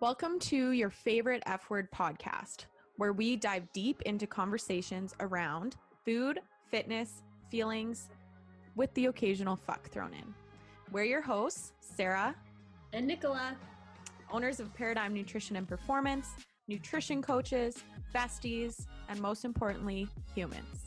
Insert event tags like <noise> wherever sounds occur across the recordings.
Welcome to your favorite F word podcast, where we dive deep into conversations around food, fitness, feelings, with the occasional fuck thrown in. We're your hosts, Sara and Nicola, owners of Paradigm Nutrition and Performance, nutrition coaches, besties, and most importantly, humans.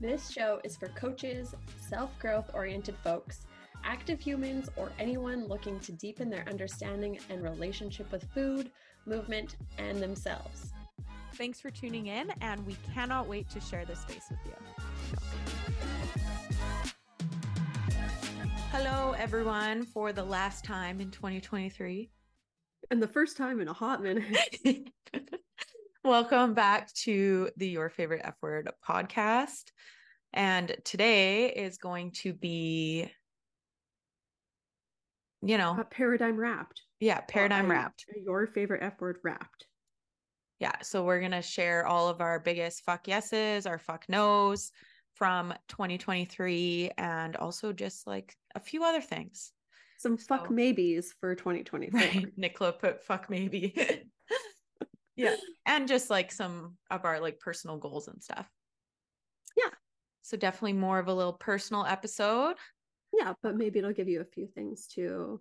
This show is for coaches, self growth oriented folks active humans, or anyone looking to deepen their understanding and relationship with food, movement, and themselves. Thanks for tuning in, and we cannot wait to share this space with you. Hello, everyone, for the last time in 2023. And the first time in a hot minute. <laughs> Welcome back to the Your Favorite F Word podcast. And today is going to be you know, uh, paradigm wrapped. Yeah, paradigm well, wrapped. Your favorite F word wrapped. Yeah, so we're going to share all of our biggest fuck yeses, our fuck nos from 2023 and also just like a few other things. Some so, fuck maybes for 2024. Right. <laughs> Nicola put fuck maybe. <laughs> yeah. And just like some of our like personal goals and stuff. Yeah. So definitely more of a little personal episode. Yeah, but maybe it'll give you a few things to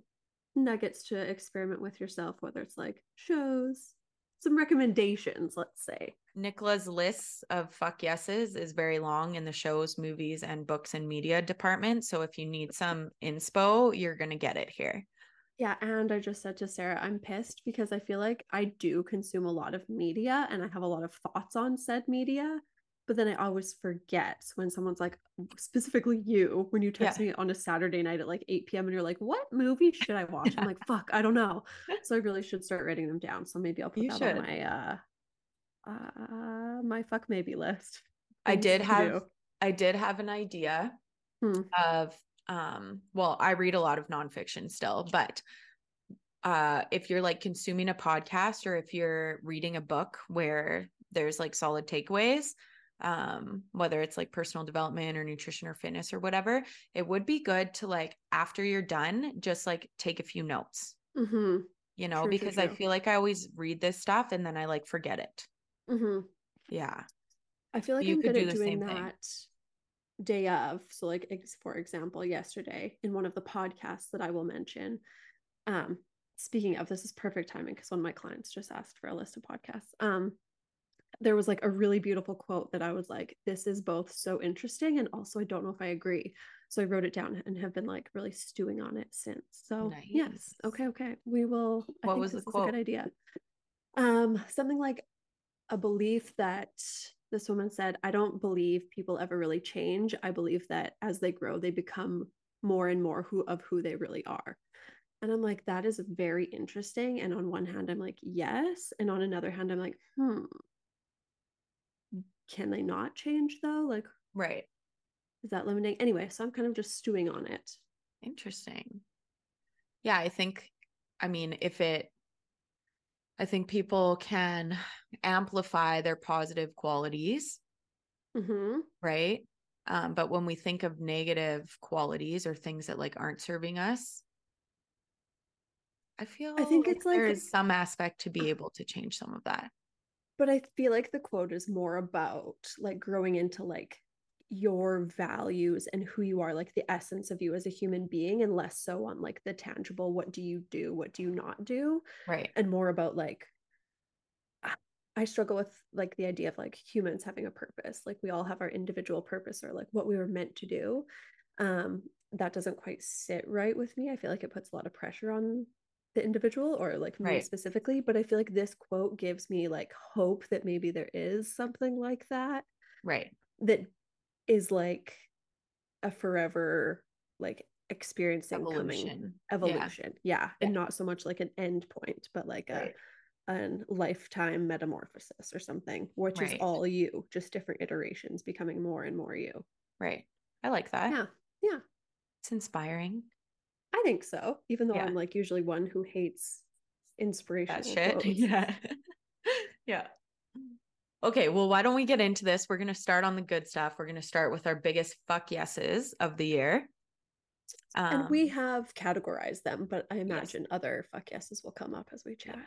nuggets to experiment with yourself, whether it's like shows, some recommendations, let's say. Nicola's list of fuck yeses is very long in the shows, movies, and books and media department. So if you need some inspo, you're going to get it here. Yeah. And I just said to Sara, I'm pissed because I feel like I do consume a lot of media and I have a lot of thoughts on said media but then I always forget when someone's like, specifically you, when you text yeah. me on a Saturday night at like 8 p.m. and you're like, what movie should I watch? Yeah. I'm like, fuck, I don't know. <laughs> So I really should start writing them down. So maybe I'll put you that should. on my uh uh my fuck maybe list. I did have do. I did have an idea hmm. of um well, I read a lot of nonfiction still, but uh if you're like consuming a podcast or if you're reading a book where there's like solid takeaways um whether it's like personal development or nutrition or fitness or whatever it would be good to like after you're done just like take a few notes mm-hmm. you know true, because true, true. i feel like i always read this stuff and then i like forget it mm-hmm. yeah i feel like you I'm could do the same that thing. day of so like for example yesterday in one of the podcasts that i will mention um speaking of this is perfect timing because one of my clients just asked for a list of podcasts um there was like a really beautiful quote that I was like, this is both so interesting and also I don't know if I agree. So I wrote it down and have been like really stewing on it since. So nice. yes, okay, okay, we will. I what was the quote? a good idea. Um, something like a belief that this woman said, "I don't believe people ever really change. I believe that as they grow, they become more and more who of who they really are." And I'm like, that is very interesting. And on one hand, I'm like, yes. And on another hand, I'm like, hmm, can they not change though? Like, right. Is that limiting? Anyway, so I'm kind of just stewing on it. Interesting. Yeah, I think, I mean, if it, I think people can amplify their positive qualities, mm-hmm. right? Um, but when we think of negative qualities or things that like aren't serving us, I feel I think like it's like there is some aspect to be able to change some of that but i feel like the quote is more about like growing into like your values and who you are like the essence of you as a human being and less so on like the tangible what do you do what do you not do right. and more about like i struggle with like the idea of like humans having a purpose like we all have our individual purpose or like what we were meant to do um that doesn't quite sit right with me. I feel like it puts a lot of pressure on the individual or like me right. specifically but i feel like this quote gives me like hope that maybe there is something like that right that is like a forever like experiencing evolution coming evolution yeah. yeah. yeah. and not so much like an end point but like right. a a lifetime metamorphosis or something which right. is all you just different iterations becoming more and more you right i like that yeah yeah it's inspiring I think so, even though yeah. I'm like usually one who hates inspiration. shit. <laughs> Yeah. <laughs> yeah. Okay, well, why don't we get into this? We're going to start on the good stuff. We're going to start with our biggest fuck yeses of the year. Um, and we have categorized them, but I imagine yes. other fuck yeses will come up as we chat.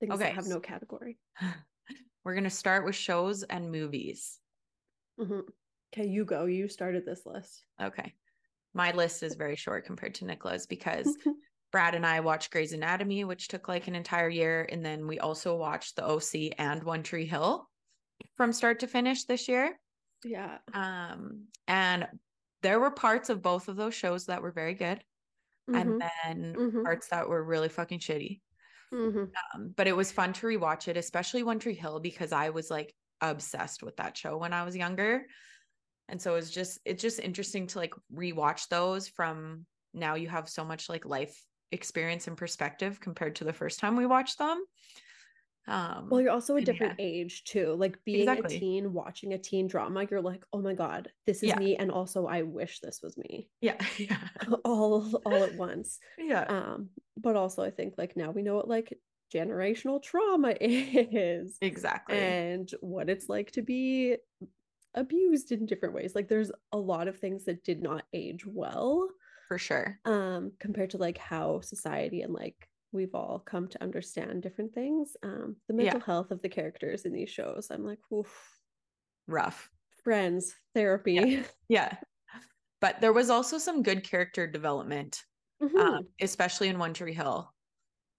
Things okay. that have no category. <laughs> We're going to start with shows and movies. Mm-hmm. Okay, you go. You started this list. Okay. My list is very short compared to Nicola's because <laughs> Brad and I watched Grey's Anatomy, which took like an entire year. And then we also watched The OC and One Tree Hill from start to finish this year. Yeah. Um, and there were parts of both of those shows that were very good. Mm-hmm. And then mm-hmm. parts that were really fucking shitty. Mm-hmm. Um, but it was fun to rewatch it, especially One Tree Hill, because I was like obsessed with that show when I was younger. And so it's just it's just interesting to like rewatch those from now you have so much like life experience and perspective compared to the first time we watched them. Um, well, you're also a different yeah. age too. Like being exactly. a teen, watching a teen drama, you're like, oh my god, this is yeah. me, and also I wish this was me. Yeah, <laughs> yeah. <laughs> all all at once. Yeah. Um, but also I think like now we know what like generational trauma <laughs> is exactly, and what it's like to be abused in different ways. Like there's a lot of things that did not age well for sure. Um, compared to like how society and like we've all come to understand different things. Um, the mental yeah. health of the characters in these shows, I'm like, oof. Rough. Friends, therapy. Yeah. <laughs> yeah. But there was also some good character development, mm-hmm. um, especially in One Tree Hill.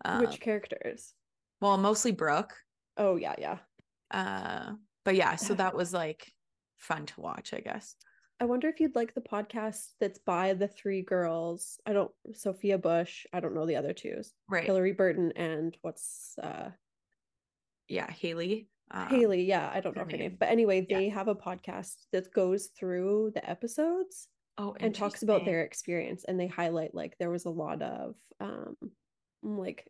Um, Which characters? Well, mostly Brooke. Oh, yeah, yeah. Uh, but yeah, so <sighs> that was like fun to watch, I guess. I wonder if you'd like the podcast that's by the three girls. I don't Sophia Bush. I don't know the other twos. Right. Hilarie Burton and what's uh yeah, Haley. Um, Haley, yeah, I don't know her name. name. But anyway, they yeah. have a podcast that goes through the episodes oh, and talks about their experience and they highlight like there was a lot of um like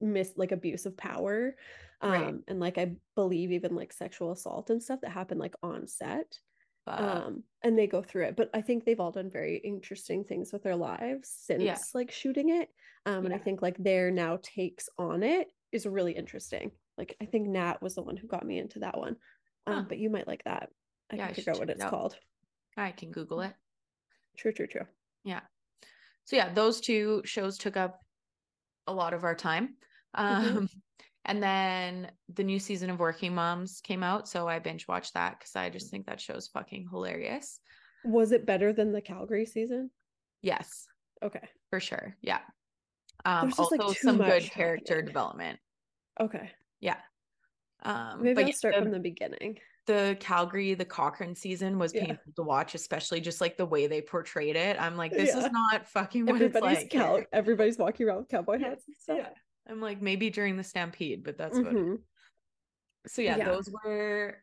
miss like abuse of power um right. and like i believe even like sexual assault and stuff that happened like on set um and they go through it but i think they've all done very interesting things with their lives since yeah. like shooting it um yeah. and i think like their now takes on it is really interesting like i think nat was the one who got me into that one um huh. but you might like that i yeah, can figure out what it's out. called i can google it true true true yeah so yeah those two shows took up a lot of our time mm-hmm. um mm-hmm. And then the new season of Working Moms came out. So I binge watched that because I just think that show's fucking hilarious. Was it better than the Calgary season? Yes. Okay. For sure. Yeah. Um also like some good character happening. development. Okay. Yeah. Um maybe I'll yeah, start the, from the beginning. The Calgary, the Cochrane season was painful yeah. to watch, especially just like the way they portrayed it. I'm like, this yeah. is not fucking what everybody's it's like. Cal- <laughs> everybody's walking around with cowboy hats and stuff. Yeah. I'm like maybe during the stampede, but that's mm-hmm. what. So yeah, yeah, those were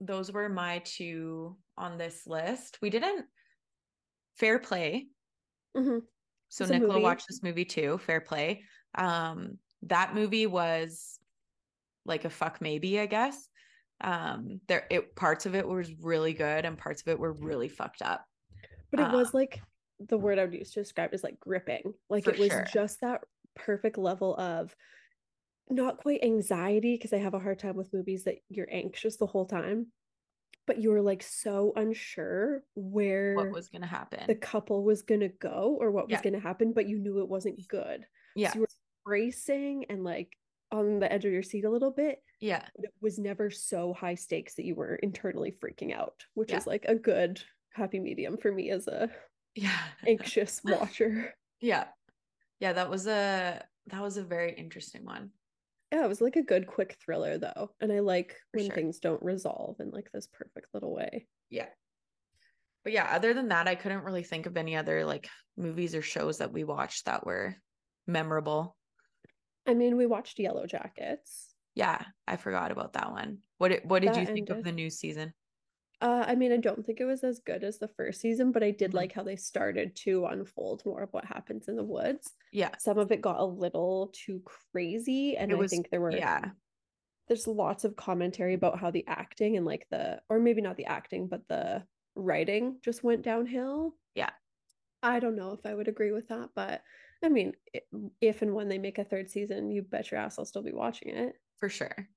those were my two on this list. We didn't fair play. Mm-hmm. So it's Nicola watched this movie too. Fair play. Um, that movie was like a fuck maybe, I guess. Um, there it parts of it was really good and parts of it were really fucked up. But it um, was like the word I would use to describe is like gripping. Like it was sure. just that perfect level of not quite anxiety because I have a hard time with movies that you're anxious the whole time, but you were like so unsure where what was going to happen, the couple was going to go, or what was yeah. going to happen, but you knew it wasn't good. Yeah, so you were bracing and like on the edge of your seat a little bit. Yeah, but it was never so high stakes that you were internally freaking out, which yeah. is like a good happy medium for me as a yeah. anxious <laughs> watcher. Yeah, yeah that was a that was a very interesting one. Yeah it was like a good quick thriller though and i like For when sure. things don't resolve in like this perfect little way. Yeah. But yeah other than that i couldn't really think of any other like movies or shows that we watched that were memorable. I mean we watched yellow jackets yeah i forgot about that one what did, what did that you think ended. of the new season uh, I mean, I don't think it was as good as the first season, but I did mm-hmm. like how they started to unfold more of what happens in the woods. Yeah. Some of it got a little too crazy. And was, I think there were, yeah, there's lots of commentary about how the acting and like the, or maybe not the acting, but the writing just went downhill. Yeah. I don't know if I would agree with that, but I mean, if and when they make a third season, you bet your ass I'll still be watching it. For sure.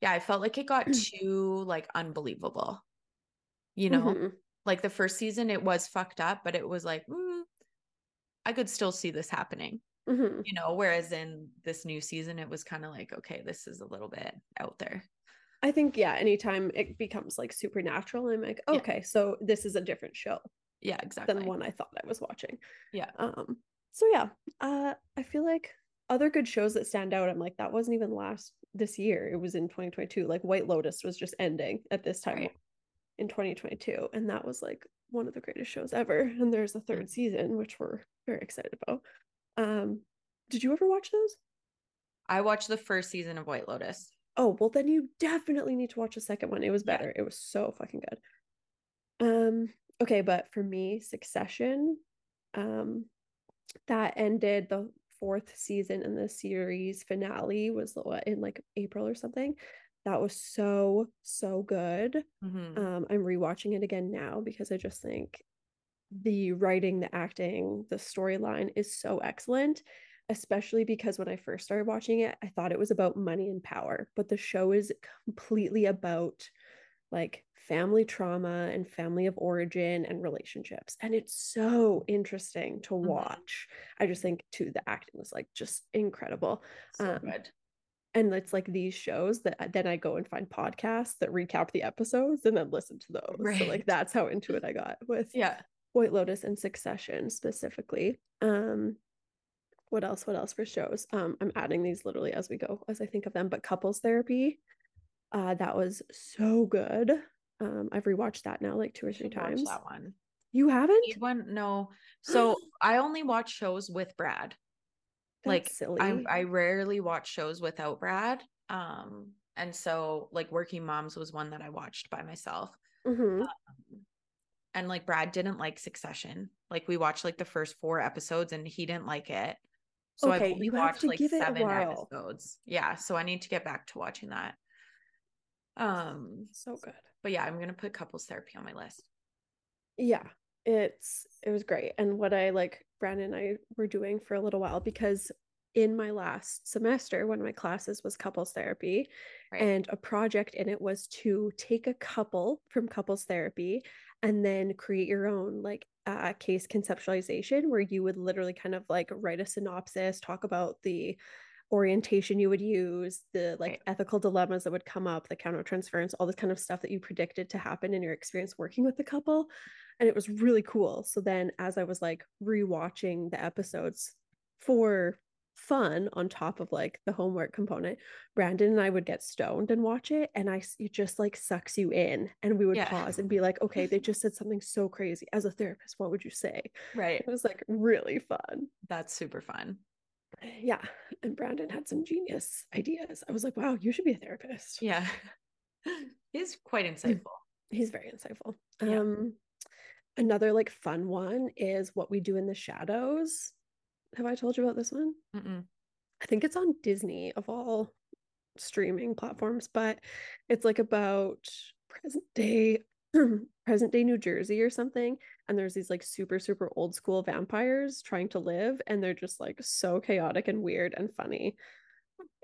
Yeah, I felt like it got too like unbelievable you know mm-hmm. like the first season it was fucked up but it was like mm, i could still see this happening Mm-hmm. You know, whereas in this new season, it was kind of like, okay, this is a little bit out there. I think, yeah, anytime it becomes like supernatural, I'm like, okay, yeah. so this is a different show. Yeah, exactly. Than the one I thought I was watching. Yeah. Um, so yeah, uh, I feel like other good shows that stand out, I'm like, that wasn't even last this year. It was in 2022. Like White Lotus was just ending at this time right. in 2022. And that was like one of the greatest shows ever. And there's a 3rd mm-hmm. season, which we're very excited about. Um, did you ever watch those? I watched the first season of White Lotus. Oh, well then you definitely need to watch the second one. It was better. Yeah. It was so fucking good. Um, okay, but for me, Succession, um, that ended the fourth season and the series finale was what in like April or something. That was so so good. Mm-hmm. Um, I'm rewatching it again now because I just think the writing, the acting, the storyline is so excellent. Especially because when I first started watching it, I thought it was about money and power, but the show is completely about like family trauma and family of origin and relationships. And it's so interesting to mm-hmm. watch. Mm-hmm. I just think too the acting was like just incredible. So um, good. And it's like these shows that then I go and find podcasts that recap the episodes and then listen to those. Right. So like that's how into it I got with yeah White Lotus and Succession specifically. Um what else? What else for shows? Um, I'm adding these literally as we go as I think of them, but couples therapy. Uh, that was so good. Um, I've rewatched that now like two or three times. That one. You haven't? One? No. So <gasps> I only watch shows with Brad. That's like silly. I I rarely watch shows without Brad. Um, and so like Working Moms was one that I watched by myself. Mm-hmm. Um, and like Brad didn't like Succession. Like we watched like the first four episodes and he didn't like it. So okay, I've you watched like seven episodes. Yeah, so I need to get back to watching that. Um, so good. But yeah, I'm gonna put couples therapy on my list. Yeah, it's it was great. And what I like Brandon and I were doing for a little while because in my last semester, one of my classes was couples therapy, right. and a project in it was to take a couple from couples therapy and then create your own like uh, case conceptualization where you would literally kind of like write a synopsis, talk about the orientation you would use, the like right. ethical dilemmas that would come up, the countertransference, all this kind of stuff that you predicted to happen in your experience working with the couple. And it was really cool. So then as I was like rewatching the episodes for fun on top of like the homework component brandon and i would get stoned and watch it and i it just like sucks you in and we would yeah. pause and be like okay they just said something so crazy as a therapist what would you say right it was like really fun that's super fun yeah and brandon had some genius ideas i was like wow you should be a therapist yeah <laughs> he's quite insightful he's very insightful yeah. um another like fun one is what we do in the shadows have I told you about this one? Mm-mm. I think it's on Disney of all streaming platforms, but it's like about present day <clears throat> present day New Jersey or something. And there's these like super, super old school vampires trying to live, and they're just like so chaotic and weird and funny.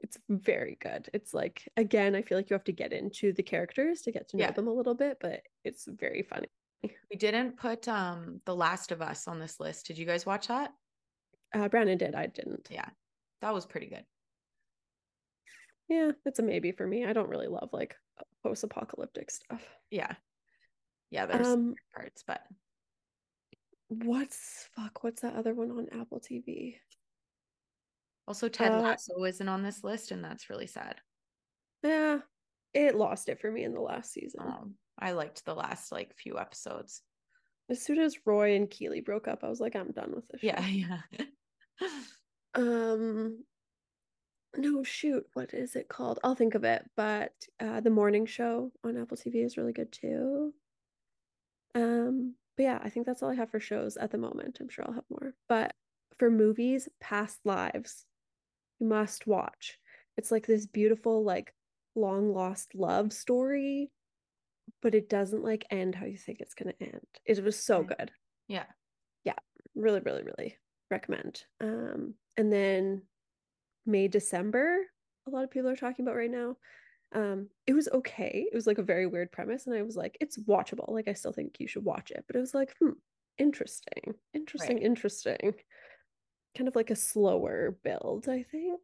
It's very good. It's like, again, I feel like you have to get into the characters to get to know yeah. them a little bit, but it's very funny. We didn't put um The Last of Us on this list. Did you guys watch that? Uh, Brandon did. I didn't. Yeah, that was pretty good. Yeah, it's a maybe for me. I don't really love like post-apocalyptic stuff. Yeah, yeah. There's um, parts, but what's fuck? What's that other one on Apple TV? Also, Ted uh, Lasso isn't on this list, and that's really sad. Yeah, it lost it for me in the last season. Um, I liked the last like few episodes. As soon as Roy and Keeley broke up, I was like, I'm done with this. Yeah, <laughs> yeah. um no shoot what is it called i'll think of it but uh the morning show on apple tv is really good too um but yeah i think that's all i have for shows at the moment. I'm sure i'll have more. But for movies past lives you must watch. It's like this beautiful like long lost love story but it doesn't like end how you think it's going to end. It was so good. Yeah. Yeah. Really really really recommend. Um, and then May, December, a lot of people are talking about right now. Um, it was okay. It was like a very weird premise, and I was like, it's watchable. Like, I still think you should watch it, but it was like, hmm, interesting, interesting, right. interesting. kind of like a slower build, I think.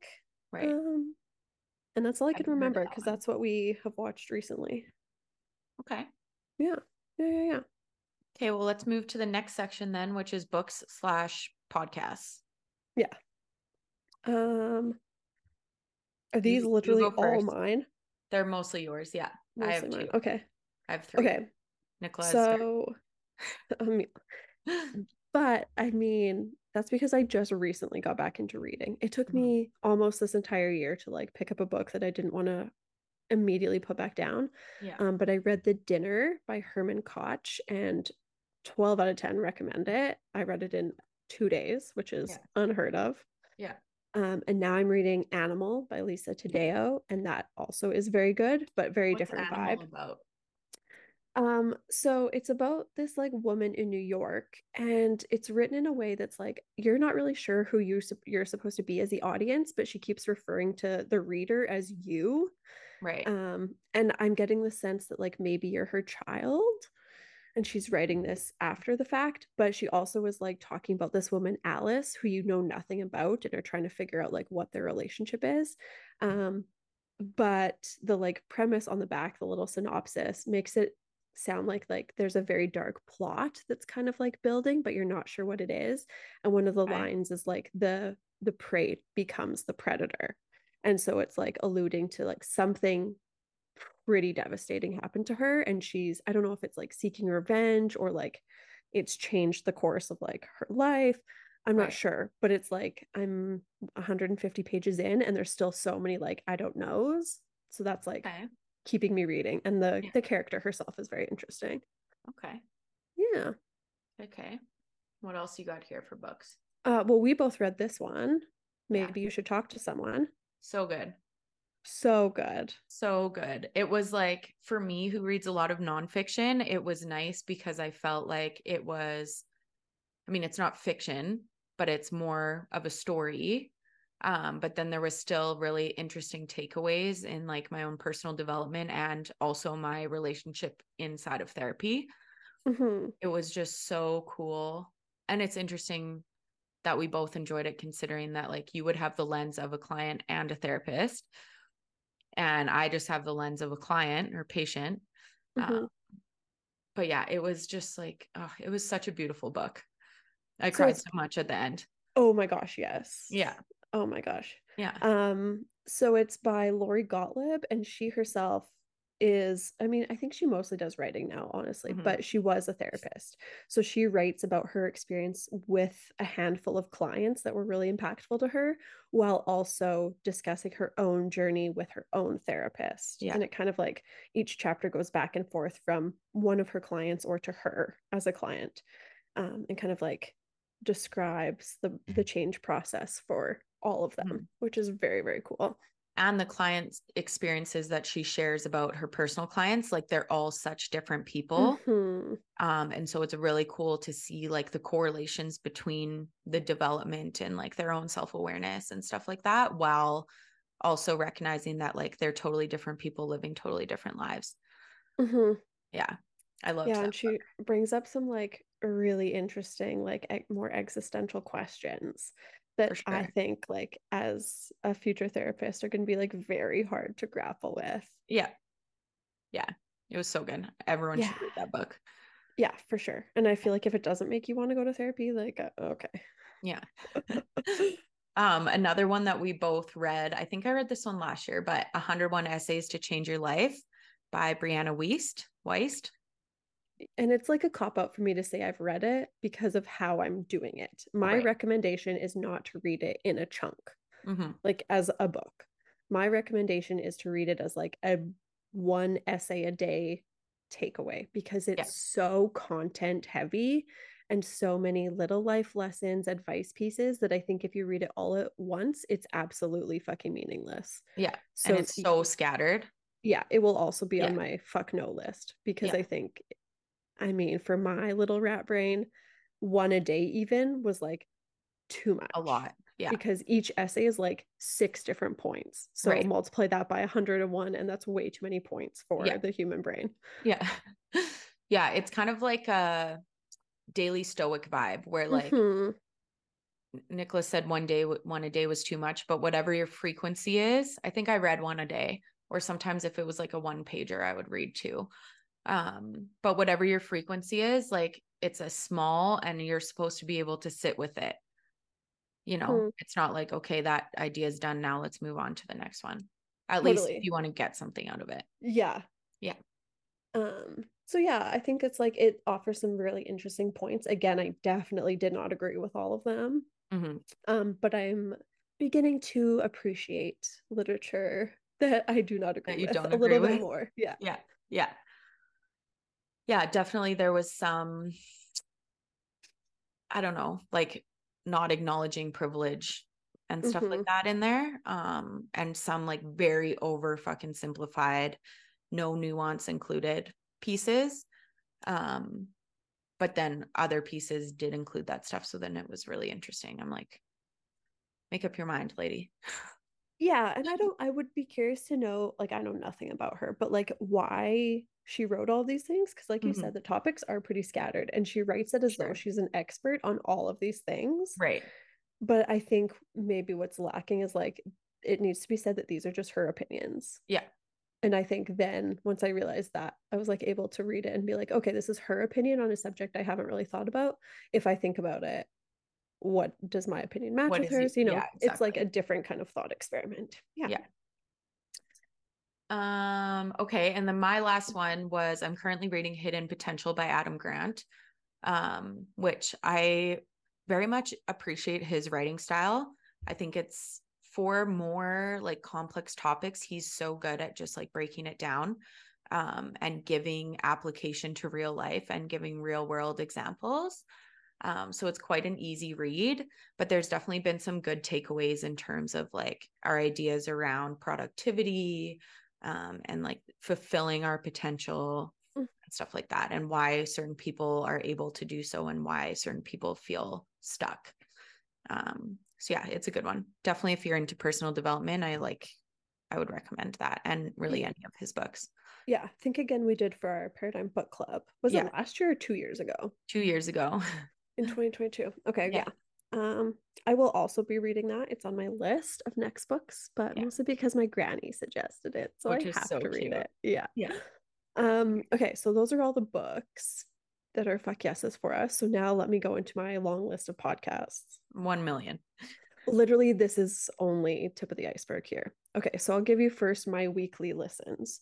Right. Um, and that's all I, I can remember because that that's what we have watched recently. Okay. Yeah. Yeah. Yeah. Yeah. Okay. Well, let's move to the next section then, which is books slash podcasts. Yeah. Um, are these you, literally you all mine? They're mostly yours. Yeah. Mostly I have mine. two. Okay. I have three. Okay. Nicola. So, <laughs> um, <laughs> but I mean, that's because I just recently got back into reading. It took mm-hmm. me almost this entire year to like pick up a book that I didn't want to immediately put back down. Yeah. Um, but I read The Dinner by Herman Koch and 12 out of 10 recommend it. I read it in two days, which is yeah. unheard of. Yeah. Um, and now I'm reading Animal by Lisa Taddeo, and that also is very good, but very What's different vibe. About? Um, so it's about this like woman in New York, and it's written in a way that's like you're not really sure who you you're supposed to be as the audience, but she keeps referring to the reader as you. Right. Um, and I'm getting the sense that like maybe you're her child and she's writing this after the fact but she also was like talking about this woman alice who you know nothing about and are trying to figure out like what their relationship is um but the like premise on the back the little synopsis makes it sound like like there's a very dark plot that's kind of like building but you're not sure what it is and one of the right. lines is like the the prey becomes the predator and so it's like alluding to like something pretty devastating happened to her and she's i don't know if it's like seeking revenge or like it's changed the course of like her life i'm right. not sure but it's like i'm 150 pages in and there's still so many like i don't knows so that's like okay. keeping me reading and the yeah. the character herself is very interesting okay yeah okay what else you got here for books uh well we both read this one maybe yeah. you should talk to someone so good so good. So good. It was like for me who reads a lot of nonfiction, it was nice because I felt like it was, I mean, it's not fiction, but it's more of a story. Um, but then there was still really interesting takeaways in like my own personal development and also my relationship inside of therapy. Mm-hmm. It was just so cool. And it's interesting that we both enjoyed it considering that like you would have the lens of a client and a therapist and I just have the lens of a client or patient. Mm-hmm. Um, but yeah, it was just like, oh, it was such a beautiful book. I so cried so much at the end. Oh my gosh, yes. Yeah. Oh my gosh. Yeah. Um, so it's by Lori Gottlieb, and she herself is i mean i think she mostly does writing now honestly mm-hmm. but she was a therapist so she writes about her experience with a handful of clients that were really impactful to her while also discussing her own journey with her own therapist yeah. and it kind of like each chapter goes back and forth from one of her clients or to her as a client um, and kind of like describes the the change process for all of them mm-hmm. which is very very cool and the clients experiences that she shares about her personal clients like they're all such different people. Mm-hmm. um and so it's really cool to see like the correlations between the development and like their own self-awareness and stuff like that while also recognizing that like they're totally different people living totally different lives. Mm-hmm. yeah. I love yeah and she brings up some like really interesting like more existential questions that sure. I think like as a future therapist are going to be like very hard to grapple with. Yeah. Yeah. It was so good. Everyone yeah. should read that book. Yeah, for sure. And I feel like if it doesn't make you want to go to therapy, like uh, okay. Yeah. <laughs> <laughs> um another one that we both read, I think I read this one last year, but 101 essays to change your life by Brianna Weist. Wiest and it's like a cop out for me to say I've read it because of how I'm doing it. My right. recommendation is not to read it in a chunk, mm-hmm. like as a book. My recommendation is to read it as like a one essay a day takeaway because it's yeah. so content heavy and so many little life lessons, advice pieces that I think if you read it all at once, it's absolutely fucking meaningless. Yeah. So and it's so scattered. Yeah, it will also be yeah. on my fuck no list because yeah. I think I mean, for my little rat brain, one a day even was like too much. A lot. Yeah. Because each essay is like six different points. So right. multiply that by 101, and that's way too many points for yeah. the human brain. Yeah. <laughs> yeah. It's kind of like a daily stoic vibe where like mm-hmm. Nicholas said one day, one a day was too much, but whatever your frequency is, I think I read one a day, or sometimes if it was like a one pager, I would read two. Um, but whatever your frequency is, like it's a small and you're supposed to be able to sit with it. You know, hmm. it's not like, okay, that idea is done now. Let's move on to the next one. At totally. least if you want to get something out of it. Yeah. Yeah. Um, so yeah, I think it's like it offers some really interesting points. Again, I definitely did not agree with all of them. Mm-hmm. Um, but I'm beginning to appreciate literature that I do not agree with a little with. bit more. Yeah. Yeah. Yeah yeah, definitely there was some, I don't know, like not acknowledging privilege and stuff mm-hmm. like that in there. Um, and some like very over fucking simplified, no nuance included pieces. Um, but then other pieces did include that stuff. So then it was really interesting. I'm like, make up your mind, lady. Yeah. And I <laughs> don't, I would be curious to know, like, I know nothing about her, but like, why she wrote all these things because like you mm-hmm. said the topics are pretty scattered and she writes it as sure. though she's an expert on all of these things right but i think maybe what's lacking is like it needs to be said that these are just her opinions yeah and i think then once i realized that i was like able to read it and be like okay this is her opinion on a subject i haven't really thought about if i think about it what does my opinion match what with hers it? you know yeah, exactly. it's like a different kind of thought experiment yeah yeah um, okay. And then my last one was I'm currently reading Hidden Potential by Adam Grant, um, which I very much appreciate his writing style. I think it's for more like complex topics. He's so good at just like breaking it down um, and giving application to real life and giving real world examples. Um, so it's quite an easy read, but there's definitely been some good takeaways in terms of like our ideas around productivity, um, and like fulfilling our potential mm. and stuff like that and why certain people are able to do so and why certain people feel stuck um, so yeah it's a good one definitely if you're into personal development i like i would recommend that and really any of his books yeah i think again we did for our paradigm book club was yeah. it last year or two years ago two years ago <laughs> in 2022 okay yeah. yeah. Um, I will also be reading that. It's on my list of next books, but yeah. mostly because my granny suggested it. So Which I have so to read cute. it. Yeah. Yeah. Um, okay, so those are all the books that are fuck yeses for us. So now let me go into my long list of podcasts. One million. Literally, this is only tip of the iceberg here. Okay, so I'll give you first my weekly listens.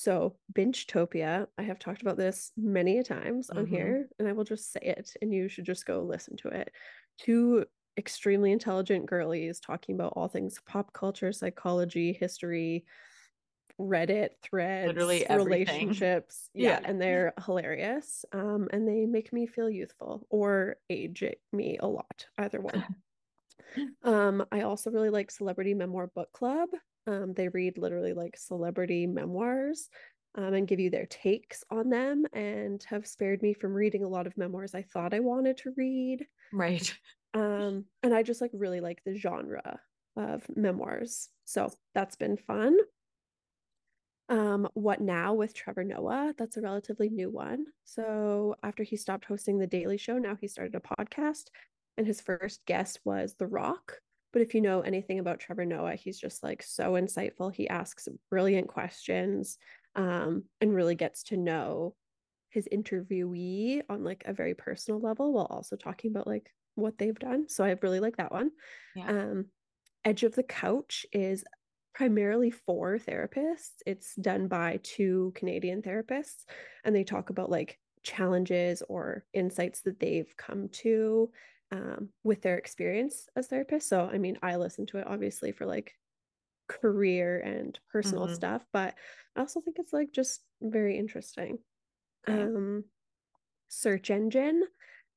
So Bingetopia, I have talked about this many a times mm-hmm. on here, and I will just say it, and you should just go listen to it two extremely intelligent girlies talking about all things pop culture, psychology, history, Reddit threads, literally <laughs> relationships. Yeah. yeah. and they're hilarious. Um, and they make me feel youthful or age me a lot, either one. <laughs> um, I also really like Celebrity Memoir Book Club. Um, they read literally like celebrity memoirs um, and give you their takes on them and have spared me from reading a lot of memoirs I thought I wanted to read. Right. Um, and I just like really like the genre of memoirs. So that's been fun. Um, What Now with Trevor Noah? That's a relatively new one. So after he stopped hosting The Daily Show, now he started a podcast. And his first guest was The Rock. But if you know anything about Trevor Noah, he's just like so insightful. He asks brilliant questions um, and really gets to know his interviewee on like a very personal level while also talking about like what they've done. So I really like that one. Yeah. Um, Edge of the Couch is primarily for therapists. It's done by two Canadian therapists, and they talk about like challenges or insights that they've come to um, with their experience as therapists. So, I mean, I listen to it obviously for like career and personal mm-hmm. stuff, but I also think it's like just very interesting. Um, search engine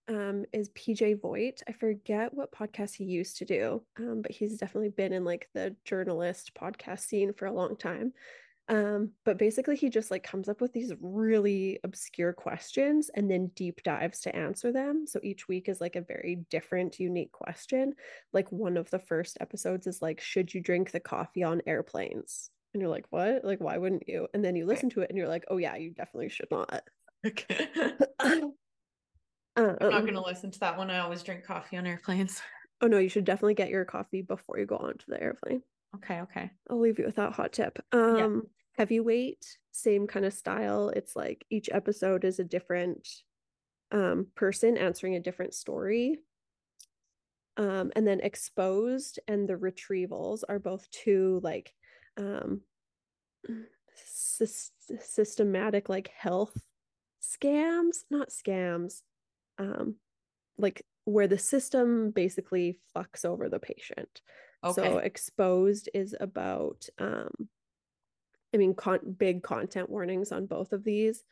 um, is PJ Vogt. I forget what podcast he used to do, um, but he's definitely been in like the journalist podcast scene for a long time. Um, but basically, he just like comes up with these really obscure questions and then deep dives to answer them. So each week is like a very different, unique question. Like one of the first episodes is like, should you drink the coffee on airplanes? And you're like, what? Like, why wouldn't you? And then you listen to it and you're like, oh, yeah, you definitely should not. Okay. <laughs> um, <laughs> I'm not going to listen to that one. I always drink coffee on airplanes. Oh no, you should definitely get your coffee before you go onto the airplane. Okay, okay. I'll leave you with that hot tip. Um yeah. heavyweight, same kind of style. It's like each episode is a different um person answering a different story. Um and then exposed and the retrievals are both two like um sy- systematic like health scams, not scams. Um like where the system basically fucks over the patient. Okay. So exposed is about um I mean con- big content warnings on both of these.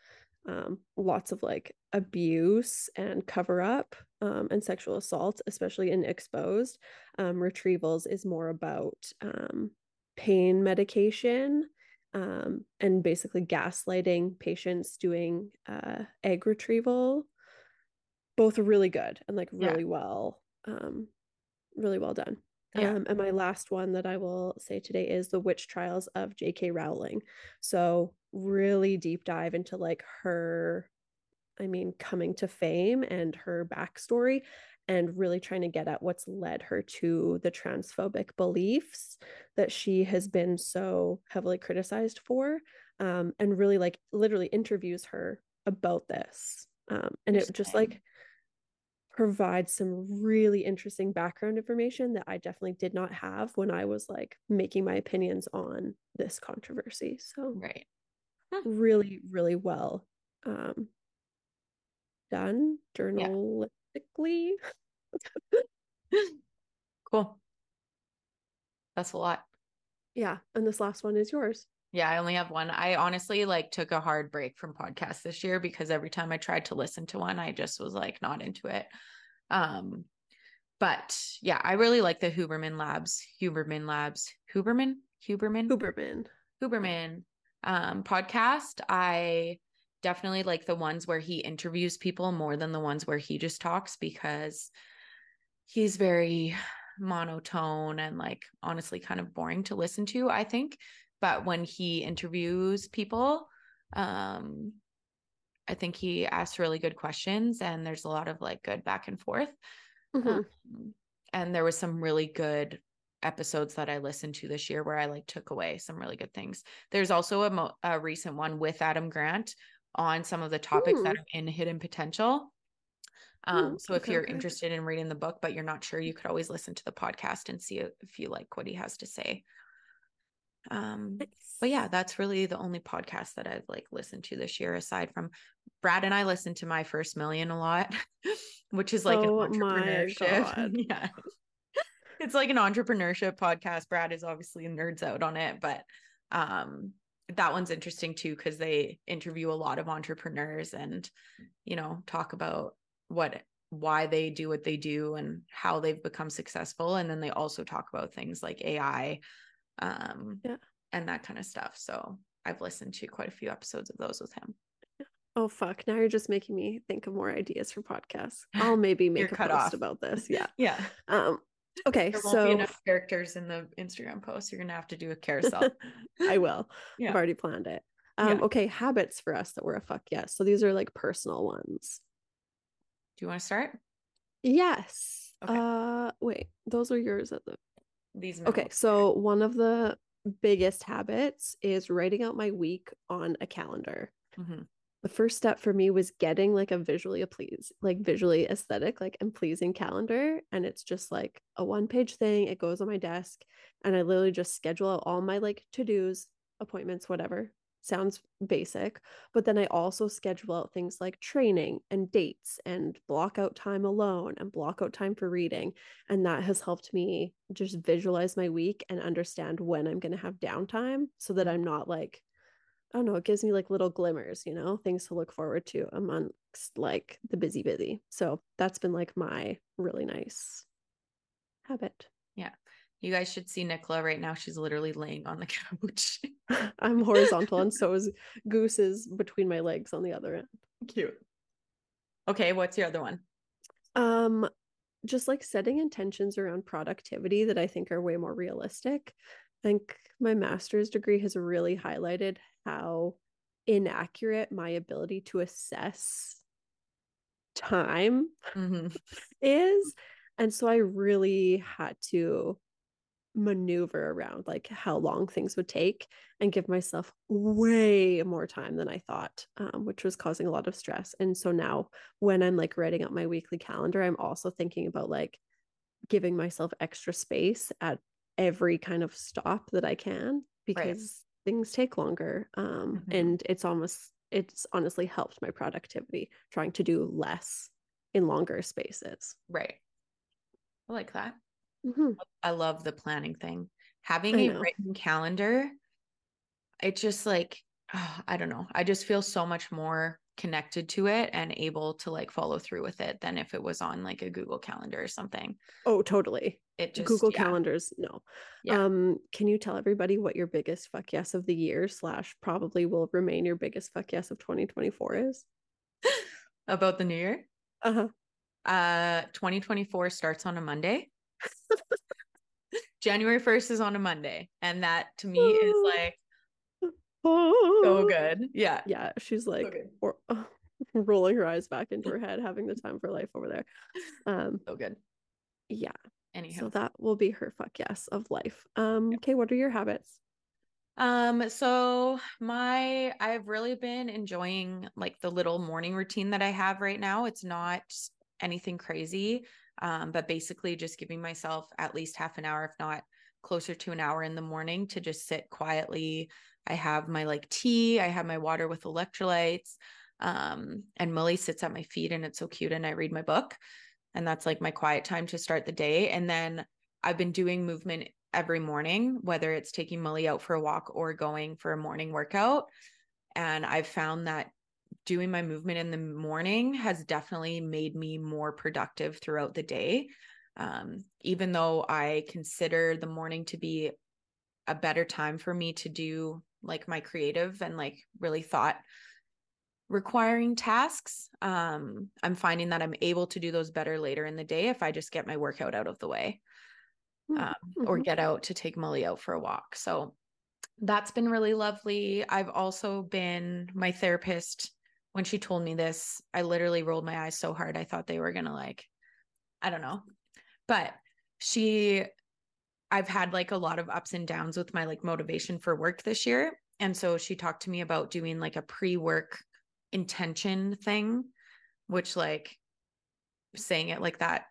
Um lots of like abuse and cover up um and sexual assault especially in exposed. Um retrievals is more about um pain medication um and basically gaslighting patients doing uh egg retrieval both really good and like really yeah. well um really well done yeah. Um, and my last one that I will say today is the witch trials of J.K. Rowling. So really deep dive into like her, I mean, coming to fame and her backstory, and really trying to get at what's led her to the transphobic beliefs that she has been so heavily criticized for, um, and really like literally interviews her about this. Um, and it just like provide some really interesting background information that I definitely did not have when I was like making my opinions on this controversy. So right. Huh. Really, really well um done journalistically. Yeah. <laughs> cool. That's a lot. Yeah. And this last one is yours. Yeah, I only have one. I honestly like took a hard break from podcasts this year because every time I tried to listen to one, I just was like not into it. Um, but yeah, I really like the Huberman Labs, Huberman Labs, Huberman, Huberman, Huberman, Huberman um, podcast. I definitely like the ones where he interviews people more than the ones where he just talks because he's very monotone and like honestly kind of boring to listen to, I think but when he interviews people um i think he asks really good questions and there's a lot of like good back and forth mm-hmm. um, and there was some really good episodes that i listened to this year where i like took away some really good things there's also a, mo- a recent one with adam grant on some of the topics Ooh. that are in hidden potential um, so if you're interested in reading the book, but you're not sure, you could always listen to the podcast and see if you like what he has to say. Um, but yeah, that's really the only podcast that I've like listened to this year, aside from Brad and I listened to my first million a lot, <laughs> which is like oh an entrepreneurship. <laughs> yeah. it's like an entrepreneurship podcast. Brad is obviously nerds out on it, but um that one's interesting too because they interview a lot of entrepreneurs and you know talk about what why they do what they do and how they've become successful and then they also talk about things like AI um yeah. and that kind of stuff. So i've listened to quite a few episodes of those with him. Oh fuck. Now you're just making me think of more ideas for podcasts. <laughs> I'll maybe make a post off. about this. <laughs> Yeah. Yeah. Um okay there won't so be enough characters in the instagram post. You're gonna have to do a carousel. <laughs> I will. Yeah. i've already planned it. Um yeah. okay habits for us that were a fuck yes so these are like personal ones. Do you want to start? Yes. Okay. uh wait. Those are yours at the these okay so one of the biggest habits is writing out my week on a calendar. Mm-hmm. the first step for me was getting like a visually a please like visually aesthetic like and pleasing calendar and it's just like a one page thing it goes on my desk and i literally just schedule out all my like to-dos appointments whatever sounds basic but then i also schedule out things like training and dates and block out time alone and block out time for reading and that has helped me just visualize my week and understand when i'm going to have downtime so that i'm not like i don't know it gives me like little glimmers you know things to look forward to amongst like the busy busy. So that's been like my really nice habit. Yeah you guys should see Nicola right now. She's literally laying on the <laughs> couch. <laughs> I'm horizontal, and so is Goose is between my legs on the other end. Cute. Okay, what's your other one? Um, just like setting intentions around productivity that I think are way more realistic. I think my master's degree has really highlighted how inaccurate my ability to assess time mm-hmm. is and so I really had to maneuver around like how long things would take and give myself way more time than I thought, um, which was causing a lot of stress. And so now when I'm like writing up my weekly calendar, I'm also thinking about like giving myself extra space at every kind of stop that I can because right. things take longer. Um, mm-hmm. and it's almost it's honestly helped my productivity trying to do less in longer spaces. Right. I like that. Mm-hmm. I love the planning thing. Having a written calendar, it just like, oh, <sighs> I don't know. I just feel so much more connected to it and able to like follow through with it than if it was on like a Google calendar or something. Oh, totally. It just Google yeah. calendars, no. Yeah. Um, can you tell everybody what your biggest fuck yes of the year slash probably will remain your biggest fuck yes of 2024 is? <laughs> About the new year? Uh-huh. Uh 2024 starts on a Monday. <laughs> January 1st is on a Monday. And that to me is like so <laughs> good. Yeah. Yeah. She's like or, uh, <laughs> rolling her eyes back into her head, having the time for life over there. Um so good. Yeah. Anyhow. So that will be her fuck yes of life. Um, okay, what are your habits? Um, so my I've really been enjoying like the little morning routine that I have right now. It's not anything crazy. Um, but basically just giving myself at least half an hour, if not closer to an hour in the morning to just sit quietly. I have my like tea, I have my water with electrolytes. Um, and Molly sits at my feet and it's so cute. And I read my book. And that's like my quiet time to start the day. And then I've been doing movement every morning, whether it's taking Molly out for a walk or going for a morning workout. And I've found that doing my movement in the morning has definitely made me more productive throughout the day. Um, even though I consider the morning to be a better time for me to do like my creative and like really thought requiring tasks um i'm finding that i'm able to do those better later in the day if i just get my workout out of the way hmm, um, mm-hmm. or get out to take molly out for a walk so that's been really lovely i've also been my therapist when she told me this, I literally rolled my eyes so hard. I thought they were going to like, I don't know. But she, I've had like a lot of ups and downs with my like motivation for work this year. And so she talked to me about doing like a pre work intention thing, which like saying it like that,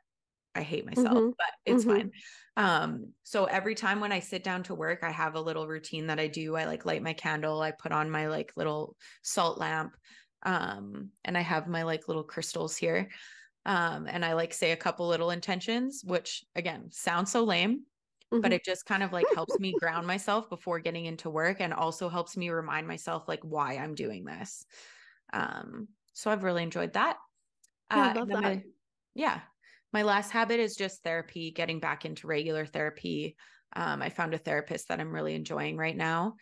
I hate myself, mm-hmm. but it's mm-hmm. fine. Um, so every time when I sit down to work, I have a little routine that I do. I like light my candle, I put on my like little salt lamp um and i have my like little crystals here um and i like say a couple little intentions which again sounds so lame mm-hmm. but it just kind of like helps me ground myself before getting into work and also helps me remind myself like why i'm doing this um so i've really enjoyed that yeah, uh, love that. My, yeah my last habit is just therapy getting back into regular therapy um, i found a therapist that i'm really enjoying right now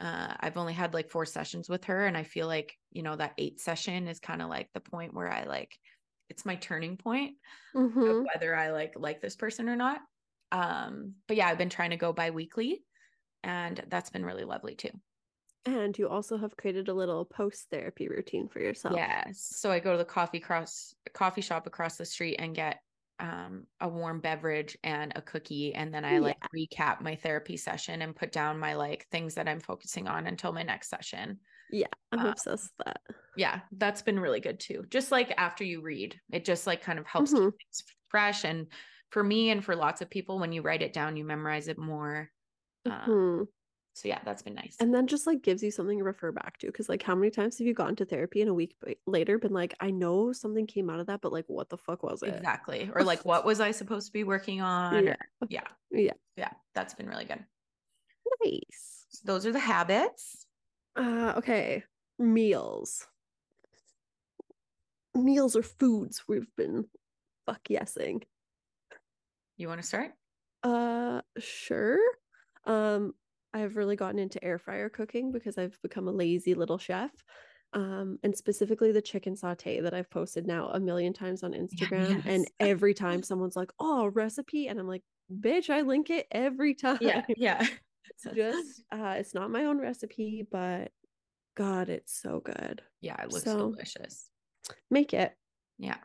uh, I've only had like four sessions with her, and I feel like you know that eight session is kind of like the point where I like it's my turning point mm-hmm. whether I like like this person or not. Um, but yeah, I've been trying to go bi-weekly, and that's been really lovely too. And you also have created a little post therapy routine for yourself. Yes. So I go to the coffee cross coffee shop across the street and get um, a warm beverage and a cookie and then i like recap my therapy session and put down my like things that i'm focusing on until my next session. Yeah i'm obsessed with that yeah that's been really good too just like after you read it just like kind of helps mm-hmm. keep things fresh and for me and for lots of people when you write it down you memorize it more uh, mm-hmm so yeah that's been nice. And then just like gives you something to refer back to because like how many times have you gone to therapy and a week later been like i know something came out of that but like what the fuck was it? Exactly or like what <laughs> was i supposed to be working on? Yeah. or, yeah. Yeah. Yeah that's been really good. Nice. So those are the habits. Uh okay meals. Meals or foods we've been fuck yesing you want to start? Uh sure. Um I've really gotten into air fryer cooking because I've become a lazy little chef. Um, and specifically the chicken saute that I've posted now a million times on Instagram. Yes. And <laughs> every time someone's like, oh, recipe. And I'm like, bitch, I link it every time. Yeah. Yeah. <laughs> it's just, <laughs> uh, it's not my own recipe, but God, it's so good. Yeah. It looks so, delicious. Make it. Yeah.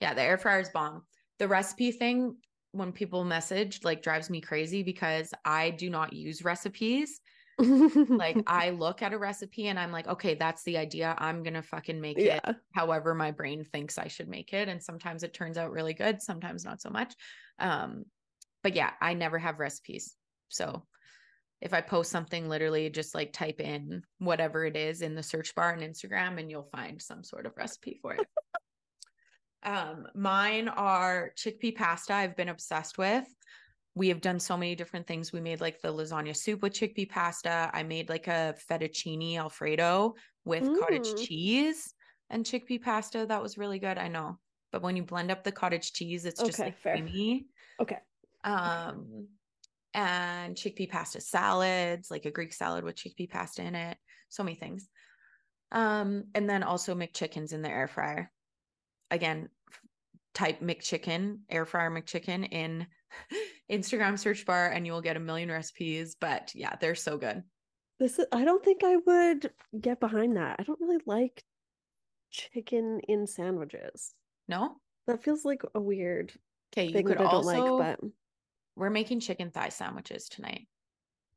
Yeah. The air fryer's bomb. the recipe thing when people message like drives me crazy because I do not use recipes. like <laughs> I look at a recipe and I'm like, okay, that's the idea. I'm gonna fucking make yeah. it however my brain thinks I should make it. And sometimes it turns out really good, sometimes not so much. Um, but yeah, I never have recipes. So if I post something, literally just like type in whatever it is in the search bar on Instagram and you'll find some sort of recipe for it. Um, mine are chickpea pasta, I've been obsessed with. We have done so many different things. We made like the lasagna soup with chickpea pasta. I made like a fettuccine alfredo with mm. cottage cheese and chickpea pasta. That was really good. I know. But when you blend up the cottage cheese, it's just okay, like fair. creamy. Okay. Um, and chickpea pasta salads, like a Greek salad with chickpea pasta in it. So many things. Um, and then also McChickens in the air fryer. Again, type McChicken, air fryer McChicken in <laughs> Instagram search bar and you will get a million recipes. But yeah, they're so good. This is, I don't think I would get behind that. I don't really like chicken in sandwiches. No? That feels like a weird okay, you could also, like, but we're making chicken thigh sandwiches tonight.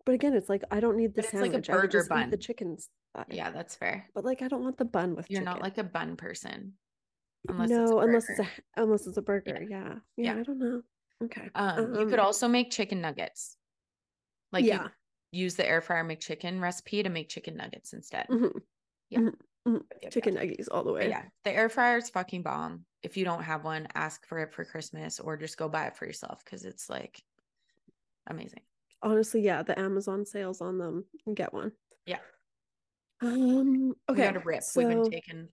But again, it's like I don't need the sandwich. Like a burger bun. the chicken's thigh. Uh, yeah, that's fair. But like I don't want the bun with. You're chicken. not like a bun person. Unless no, it's unless it's a unless it's a burger. Yeah. Yeah. yeah. yeah. I don't know. Okay. Um, um, you could um also make chicken nuggets. Like yeah. use the air fryer make chicken recipe to make chicken nuggets instead. Mm-hmm. Yeah. Mm-hmm. mm-hmm. chicken nuggets all the way. But yeah. The air fryer is fucking bomb. If you don't have one, ask for it for Christmas or just go buy it for yourself because it's like amazing. Honestly, yeah, the Amazon sales on them. Get one. Yeah. Um. Okay. We got a rip. So... We've been taking.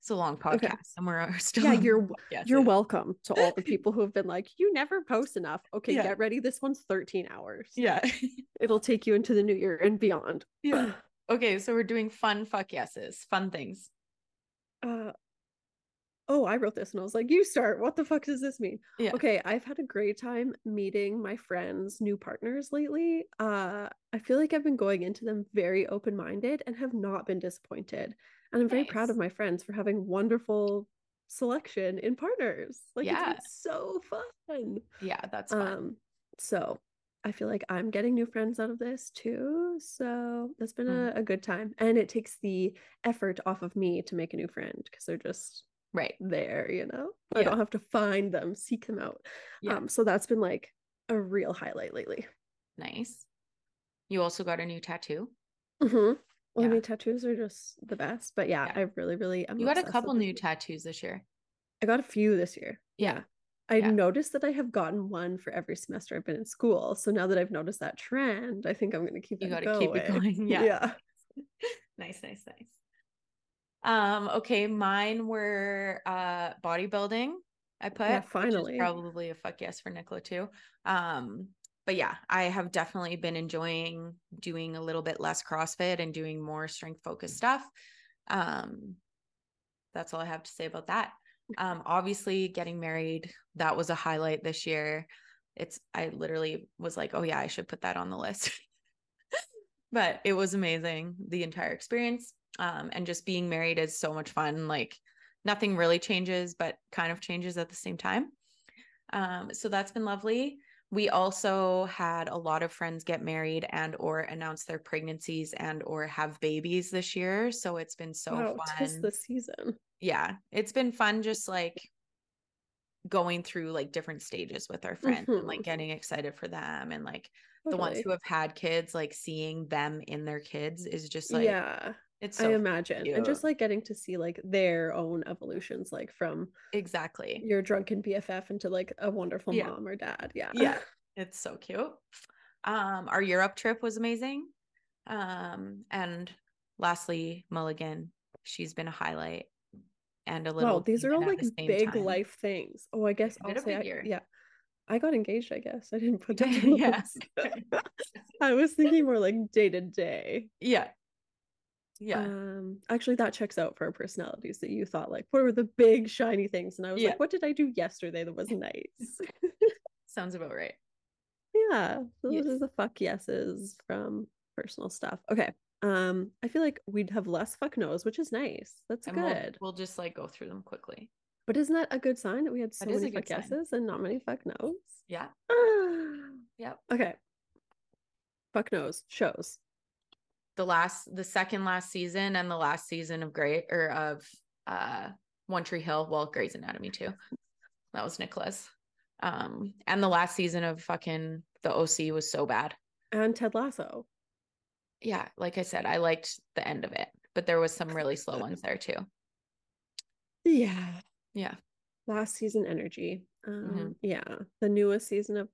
It's a long podcast, okay. and we're <laughs> still. Yeah, you're you're welcome to all the <laughs> people who have been like, you never post enough. Okay, yeah. get ready. This one's 13 hours. Yeah, <laughs> it'll take you into the new year and beyond. Yeah. <clears throat> okay, so we're doing fun fuck yeses, fun things. Uh, oh, I wrote this and I was like, you start. What the fuck does this mean? Yeah. Okay, I've had a great time meeting my friends' new partners lately. Uh, I feel like I've been going into them very open minded and have not been disappointed. And I'm nice. very proud of my friends for having wonderful selection in partners. Like yeah. it's so fun. Yeah, that's fun. Um, so I feel like I'm getting new friends out of this too. So that's been mm. a, a good time. And it takes the effort off of me to make a new friend because they're just right there you know yeah. i don't have to find them seek them out yeah. um so that's been like a real highlight lately nice you also got a new tattoo mm-hmm. Well yeah. i mean tattoos are just the best but yeah, yeah. i really really am you got a couple new tattoos this year i got a few this year yeah I yeah. noticed that I have gotten one for every semester I've been in school. So now that I've noticed that trend, I think I'm going to keep you it going. keep it going. <laughs> Yeah. yeah. <laughs> nice, nice, nice. Um, okay, mine were uh bodybuilding. I put yeah, finally probably a fuck yes for Nicola too. Um, but yeah, I have definitely been enjoying doing a little bit less CrossFit and doing more strength focused stuff. Um, that's all I have to say about that. Um, obviously getting married, that was a highlight this year. It's I literally was like, oh yeah, I should put that on the list. <laughs> but it was amazing, the entire experience um, and just being married is so much fun like nothing really changes but kind of changes at the same time um, so that's been lovely we also had a lot of friends get married and or announce their pregnancies and or have babies this year so it's been so wow, fun the season yeah it's been fun just like going through like different stages with our friends mm-hmm. and like getting excited for them and like totally. the ones who have had kids like seeing them in their kids is just like yeah it's so I imagine. Cute. And just like getting to see like their own evolutions, like from exactly your drunken BFF into like a wonderful yeah. mom or dad. Yeah. Yeah. <laughs> It's so cute. Um, our Europe trip was amazing. Um, and lastly, Mulligan, she's been a highlight and a little. Wow, these are all like big time. life things. Oh, I guess I'll say, I, yeah. I got engaged, I guess. I didn't put <laughs> that yes. <laughs> I was thinking more like day to day. Yeah. Yeah. Um, actually, that checks out for our personalities that you thought, like, what were the big shiny things? And I was yeah. like, what did I do yesterday that was nice? <laughs> Sounds about right. Yeah. Those yes. are the fuck yeses from personal stuff. Okay. Um, I feel like we'd have less fuck no's, which is nice. That's and good. We'll, we'll, just like go through them quickly. But isn't that a good sign that we had so that many fuck yeses and not many fuck nos? Yeah. <sighs> yep. Okay. Fuck knows shows. The last, the second last season and the last season of Great or of uh One Tree Hill. Well, Grey's Anatomy too. That was Nicola's. Um, and the last season of fucking the OC was so bad. And Ted Lasso. Yeah, like I said, I liked the end of it, but there was some really slow ones there too. Yeah. Yeah. Last season energy. Um, mm-hmm. yeah. The newest season of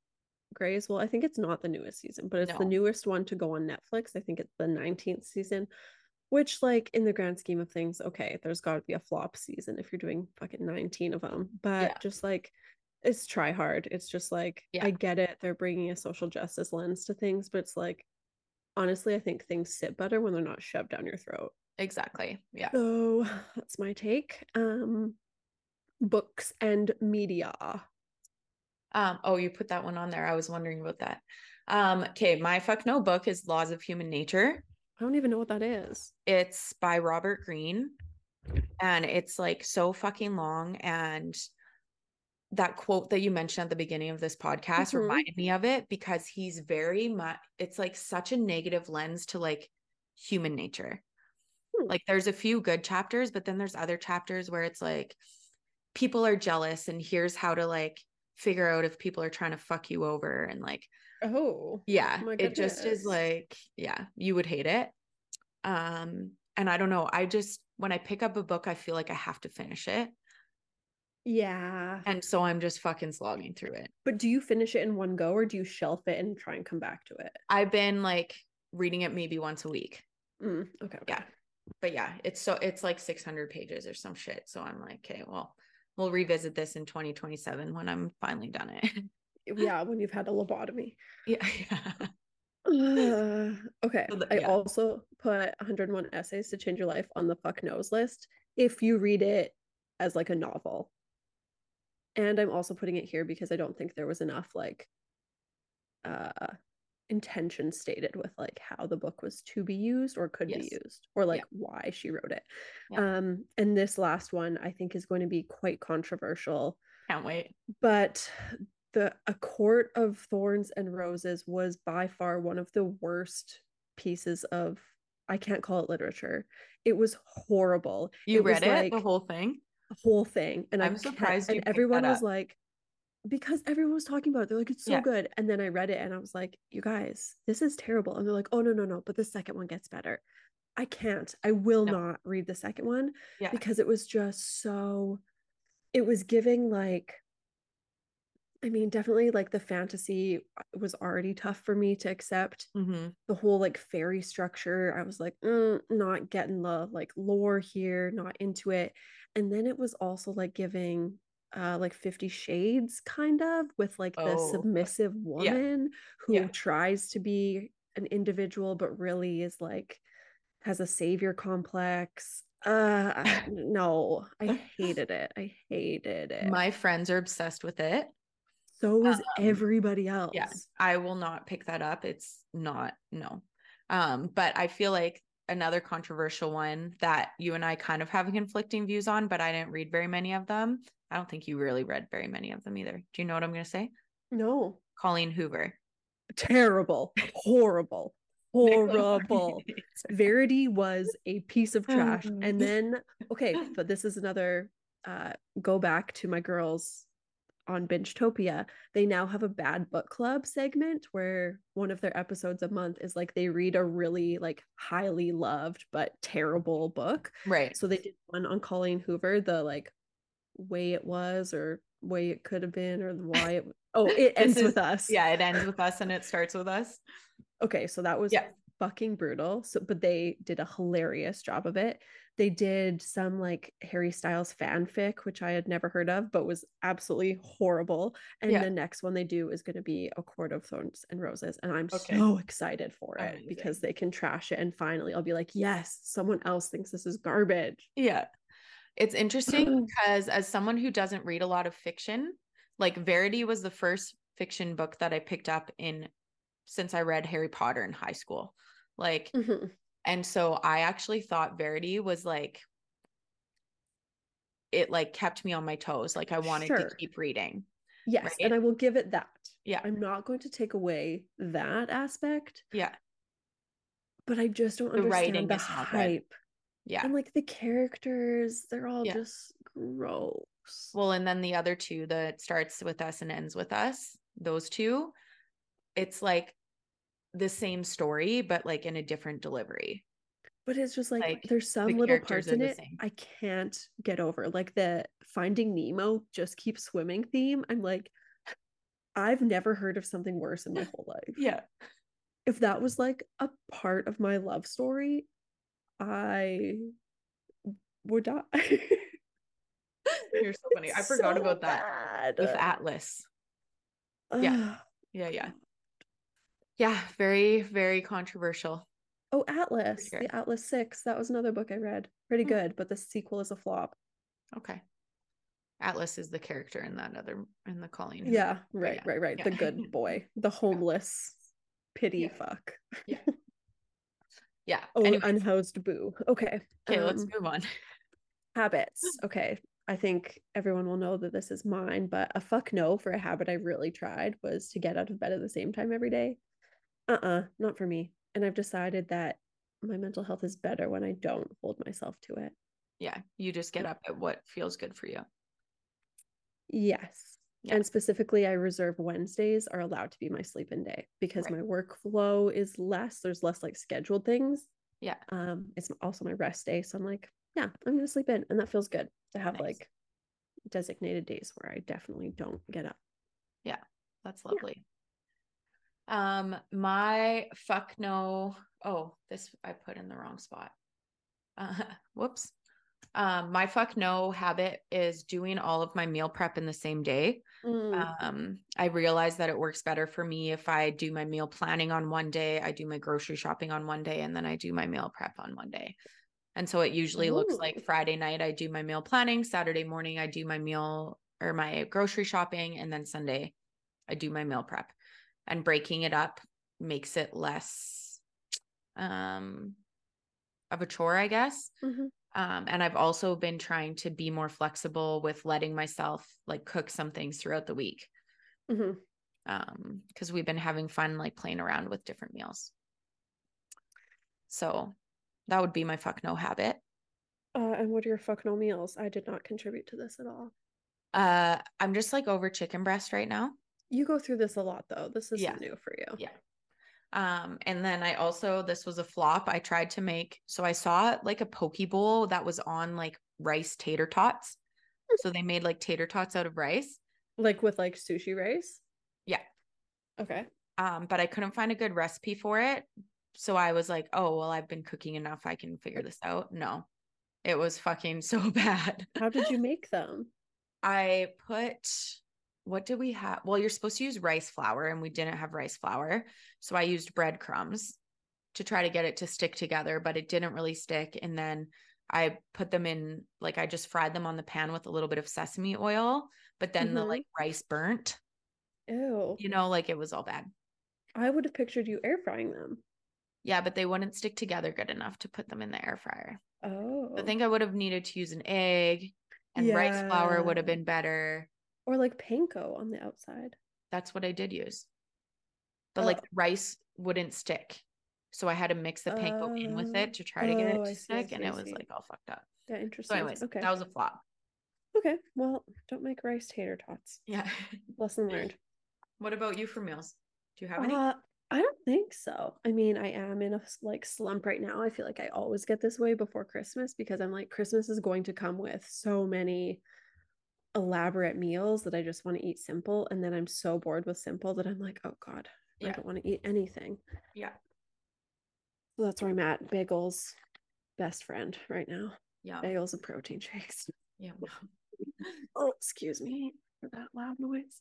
Grey's. Well, I think it's not the newest season, but it's no. the newest one to go on Netflix. I think it's the 19th season, which, like, in the grand scheme of things, okay, there's got to be a flop season if you're doing fucking 19 of them. But yeah. just like, it's try hard. It's just like, yeah. I get it. They're bringing a social justice lens to things, but it's like, honestly, I think things sit better when they're not shoved down your throat. Exactly. Yeah. So <sighs> that's my take. Um, books and media. Um, oh, you put that one on there. I was wondering about that. Um, okay, my fuck no book is Laws of Human Nature. I don't even know what that is. It's by Robert Greene. And it's like so fucking long. And that quote that you mentioned at the beginning of this podcast mm-hmm. reminded me of it because he's very much it's like such a negative lens to like human nature. Hmm. Like there's a few good chapters, but then there's other chapters where it's like people are jealous and here's how to like figure out if people are trying to fuck you over and like oh yeah it just is like yeah you would hate it. Um and i don't know i just when i pick up a book i feel like i have to finish it. Yeah. And so i'm just fucking slogging through it. But do you finish it in one go or do you shelf it and try and come back to it? I've been like reading it maybe once a week. Mm, okay, okay. Yeah. But yeah it's so it's like 600 pages or some shit. So i'm like okay well we'll revisit this in 2027 when I'm finally done it. yeah, <laughs> when you've had a lobotomy. Yeah. uh, <sighs> <sighs> okay. So the, I also put 101 essays to change your life on the fuck knows list if you read it as like a novel. And I'm also putting it here because I don't think there was enough like uh intention stated with like how the book was to be used or could yes. be used or like yeah. why she wrote it. Yeah. Um and this last one I think is going to be quite controversial. Can't wait. But the A Court of Thorns and Roses was by far one of the worst pieces of I can't call it literature. It was horrible. You it read it like, the whole thing? The whole thing. And I'm surprised and everyone was like because everyone was talking about it. They're like, it's so yeah. good. And then I read it and I was like, you guys, this is terrible. And they're like, oh, no, no, no. But the second one gets better. I can't. I will no. not read the second one yeah. because it was just so, it was giving like, I mean, definitely like the fantasy was already tough for me to accept. Mm-hmm. The whole like fairy structure, I was like, mm, not getting the like lore here, not into it. And then it was also like giving uh like 50 shades kind of with like oh. the submissive woman yeah. who yeah. tries to be an individual but really is like has a savior complex. Uh <laughs> no i hated it. I hated it. My friends are obsessed with it. So is um, everybody else. Yeah i will not pick that up. It's not no. Um but i feel like another controversial one that you and I kind of have conflicting views on, but I didn't read very many of them, I don't think you really read very many of them either. Do you know what I'm going to say? No. Colleen Hoover. Terrible. <laughs> Horrible. Horrible. <laughs> Verity was a piece of trash. and then, okay, <laughs> but this is another uh go back to my girls on Bingetopia, they now have a bad book club segment where one of their episodes a month is like they read a really like highly loved but terrible book. Right. So they did one on Colleen Hoover, the like way it was or way it could have been or <laughs> why it oh it ends is, with us yeah it ends with us and it starts with us okay so that was yeah. fucking brutal so but they did a hilarious job of it they did some like harry styles fanfic which i had never heard of but was absolutely horrible and yeah. the next one they do is going to be a court of thorns and roses and i'm okay. so excited for it Amazing. because they can trash it and finally i'll be like yes someone else thinks this is garbage yeah it's interesting <clears throat> because as someone who doesn't read a lot of fiction, like Verity was the first fiction book that I picked up in since I read Harry Potter in high school. Like mm-hmm. And so I actually thought Verity was like it like kept me on my toes. Like I wanted sure. to keep reading. Yes. Right? And I will give it that. Yeah. I'm not going to take away that aspect. Yeah. But I just don't the understand the hype. Yeah. And like the characters, they're all yeah. just gross. Well, and then the other two that starts with us and ends with us, those two, it's like the same story, but like in a different delivery. But it's just like, like there's some the little parts in it I can't get over. Like the Finding Nemo just keep swimming theme. I'm like, I've never heard of something worse in my <laughs> whole life. Yeah. If that was like a part of my love story, I would die. <laughs> You're so funny. I forgot so about that bad. with Atlas. Yeah. Yeah. Yeah. Yeah. Very, very controversial. Oh, Atlas. The Atlas Six. That was another book I read. Pretty hmm. good, but the sequel is a flop. Okay. Atlas is the character in that other in the Colleen. Yeah, right, yeah. right, right. Yeah. The good boy, the <laughs> homeless pity yeah. fuck. Yeah. <laughs> Yeah. Oh, Anyways. unhoused boo. Okay. Okay, um, let's move on. Habits. <laughs> Okay. I think everyone will know that this is mine, but a fuck no for a habit I really tried was to get out of bed at the same time every day. Uh-uh, not for me. And I've decided that my mental health is better when I don't hold myself to it. Yeah, you just get up at what feels good for you. Yes. Yeah. And specifically, I reserve Wednesdays are allowed to be my sleep in day because right. my workflow is less. There's less like scheduled things. Yeah. Um, it's also my rest day. So I'm like, yeah, I'm gonna sleep in. And that feels good to have nice. like designated days where I definitely don't get up. Yeah, that's lovely. Yeah. Um, my fuck no. Oh, this I put in the wrong spot. Uh, <laughs> whoops. Um, my fuck no habit is doing all of my meal prep in the same day. Mm. Um, I realize that it works better for me if I do my meal planning on one day, I do my grocery shopping on one day, and then I do my meal prep on one day. And so it usually Ooh. looks like Friday night, I do my meal planning, Saturday morning, I do my meal or my grocery shopping, and then Sunday, I do my meal prep. And breaking it up makes it less um of a chore, I guess. Mm-hmm. Um, and I've also been trying to be more flexible with letting myself like cook some things throughout the week. Mm-hmm. Um, because we've been having fun like playing around with different meals. So that would be my fuck no habit. Uh, and what are your fuck no meals? I did not contribute to this at all. Uh, I'm just like over chicken breast right now. You go through this a lot though. This is yeah. new for you. Yeah. Um, and then I also, this was a flop. I tried to make, so I saw like a poke bowl that was on like rice tater tots. So they made like tater tots out of rice. Like with like sushi rice? Yeah. Okay. Um, but I couldn't find a good recipe for it. So I was like, oh, well, I've been cooking enough. I can figure this out. No, it was fucking <laughs> so bad. How did you make them? I put what did we have? Well, you're supposed to use rice flour, and we didn't have rice flour. So I used breadcrumbs to try to get it to stick together, but it didn't really stick. And then I put them in, like, I just fried them on the pan with a little bit of sesame oil, but then mm-hmm. the like rice burnt. Ew. You know, like it was all bad. I would have pictured you air frying them. Yeah, but they wouldn't stick together good enough to put them in the air fryer. Oh. I think I would have needed to use an egg and yeah. rice flour would have been better. Or like panko on the outside. That's what I did use. But oh. like rice wouldn't stick. So I had to mix the panko uh, in with it to try to get it oh, to stick. See, and it was like all fucked up. Yeah, interesting. So, anyways, okay. that was a flop. Okay. Well, don't make rice tater tots. Yeah. Lesson <laughs> learned. What about you for meals? Do you have any? Uh, I don't think so. I mean, I am in a like slump right now. I feel like I always get this way before Christmas because I'm like Christmas is going to come with so many elaborate meals that I just want to eat simple. And then I'm so bored with simple that I'm like, oh God, yeah. I don't want to eat anything. Yeah. So that's where I'm at. Bagels, best friend right now. Yeah. Bagels and protein shakes. Yeah. <laughs> oh, excuse me for that loud noise.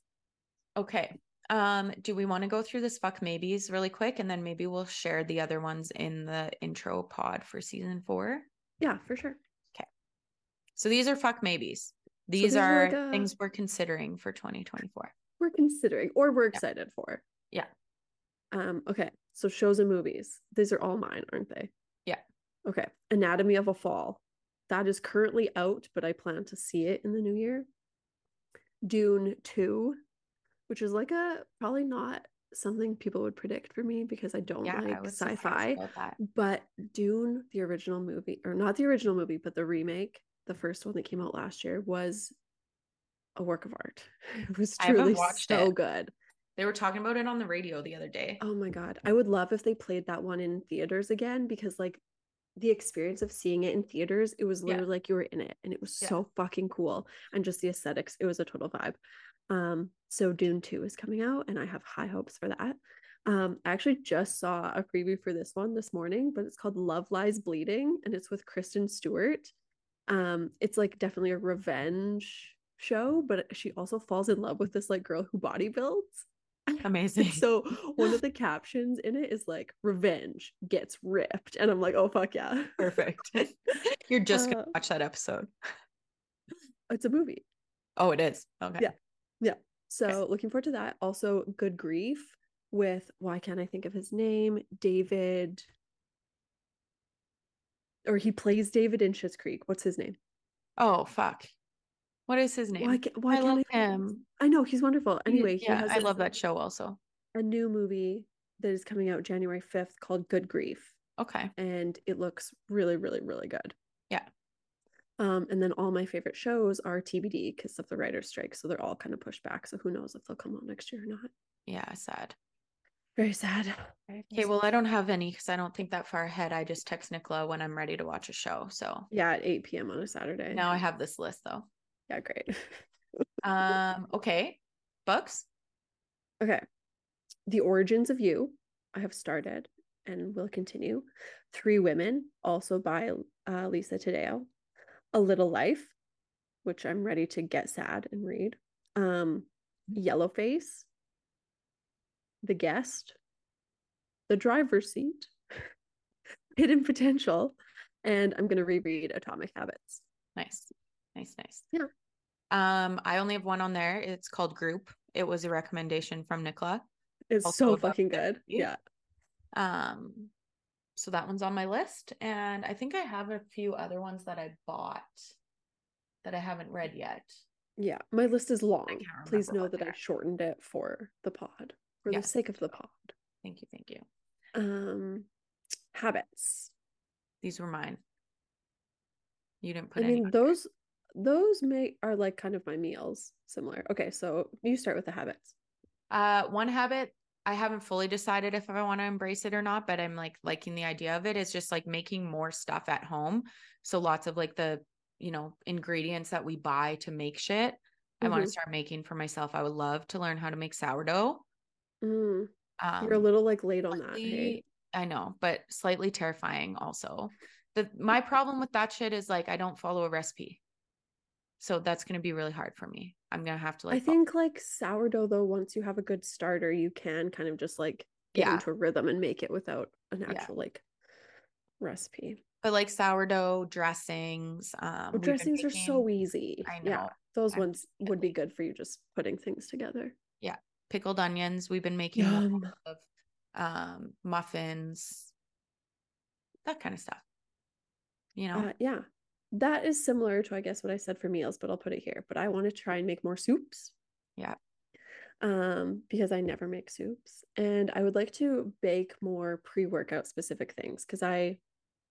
Okay. Um, do we want to go through this fuck maybes really quick and then maybe we'll share the other ones in the intro pod for season four? Yeah, for sure. Okay. So these are fuck maybes. These, so are like a... things we're considering for 2024. We're considering or we're excited yeah. for. Yeah. Um, okay. So shows and movies. These are all mine, aren't they? Yeah. Okay. Anatomy of a Fall. that is currently out, but I plan to see it in the new year. Dune 2, which is like a probably not something people would predict for me because I don't yeah, like I sci-fi. But Dune, the original movie, or not the original movie, but the remake, the first one that came out last year, was a work of art. <laughs> It was truly so it. good. They were talking about it on the radio the other day. Oh my god. I would love if they played that one in theaters again because like the experience of seeing it in theaters, it was literally yeah. like you were in it and it was yeah. so fucking cool. And just the aesthetics, it was a total vibe. Um, so Dune 2 is coming out and I have high hopes for that. Um, I actually just saw a preview for this one this morning, but it's called Love Lies Bleeding and it's with Kristen Stewart. Um, it's like definitely a revenge show, but she also falls in love with this like girl who body builds. Amazing. so one of <laughs> the captions in it is like revenge gets ripped. And I'm like, oh fuck yeah. Perfect. <laughs> You're just gonna uh, watch that episode. It's a movie. Oh, it is. Okay. Yeah. Yeah. So okay. looking forward to that. Also, Good Grief with why can't I think of his name? David or he plays David in Schitt's Creek. What's his name? Oh fuck. What is his name? Why, why I love I, him. I know he's wonderful. Anyway, yeah, I love that show also. A new movie that is coming out January 5th called Good Grief. Okay. And it looks really, really, really good. Yeah. Um, and then all my favorite shows are TBD because of the writer's strike. So they're all kind of pushed back. So who knows if they'll come out next year or not. Yeah, sad. Very sad. Okay, well, I don't have any because I don't think that far ahead. I just text Nicola when I'm ready to watch a show. So yeah, at 8 p.m. on a Saturday. Now I have this list though. Yeah, great. <laughs> um, okay. Books. Okay. The Origins of You. I have started and will continue. Three Women, also by uh, Lisa Taddeo. A Little Life, which I'm ready to get sad and read. Um, Yellowface. The Guest. The Driver's Seat. <laughs> Hidden Potential. And I'm going to reread Atomic Habits. Nice. Nice, nice. Yeah. Um, I only have one on there. It's called Group. It was a recommendation from Nicola. It's also so fucking good. Yeah. Um, so that one's on my list. And I think I have a few other ones that I bought that I haven't read yet. Yeah, my list is long. Please know that I shortened it for the pod, for yes. the sake of the pod. Thank you, thank you. Um, habits. These were mine. You didn't put. I mean, those those may are like kind of my meals similar okay so you start with the habits uh one habit i haven't fully decided if i want to embrace it or not but i'm like liking the idea of it is just like making more stuff at home so lots of like the you know ingredients that we buy to make shit mm-hmm. i want to start making for myself i would love to learn how to make sourdough mm. um, you're a little like late on that hey? i know but slightly terrifying also the my problem with that shit is like i don't follow a recipe so that's going to be really hard for me. I'm going to have to like I think follow. like sourdough though once you have a good starter, you can kind of just like get yeah. into a rhythm and make it without an actual yeah. like recipe. But like sourdough dressings, um well, dressings are so easy. I know. Yeah, those I'm ones would be good for you just putting things together. Pickled onions, we've been making of um muffins, that kind of stuff. You know. Uh, yeah that is similar to I guess what I said for meals, but I'll put it here. But I want to try and make more soups. Yeah. Um, because I never make soups. And I would like to bake more pre-workout specific things because I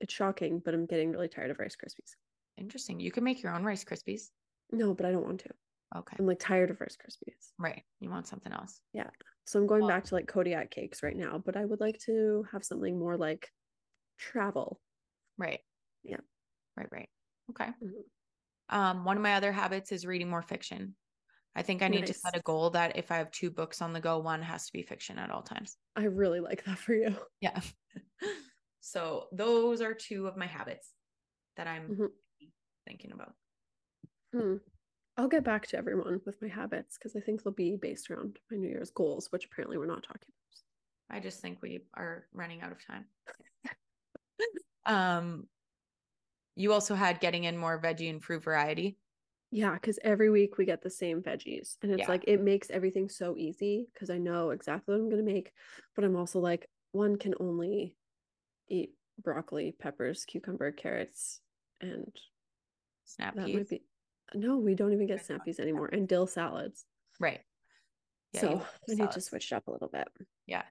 it's shocking, but I'm getting really tired of Rice Krispies. Interesting. You can make your own Rice Krispies. No, but I don't want to. Okay. I'm like tired of Rice Krispies. Right. You want something else. Yeah. So I'm going well, back to like Kodiak cakes right now, but I would like to have something more like travel. Right. Yeah. Right, right. Okay. Mm-hmm. Um, one of my other habits is reading more fiction. I think I need nice. to set a goal that if I have two books on the go, one has to be fiction at all times. I really like that for you. <laughs> Yeah. <laughs> so those are two of my habits that I'm mm-hmm. thinking about. Hmm. I'll get back to everyone with my habits because I think they'll be based around my New Year's goals, which apparently we're not talking about. I just think we are running out of time. um, you also had getting in more veggie and fruit variety. Yeah, because every week we get the same veggies. And it's yeah. like it makes everything so easy because I know exactly what I'm going to make. But I'm also like, one can only eat broccoli, peppers, cucumber, carrots, and Snap peas. Be, no, we don't even get snap peas anymore, and dill salads. Right. Yeah, so I need to switch it up a little bit. Yeah.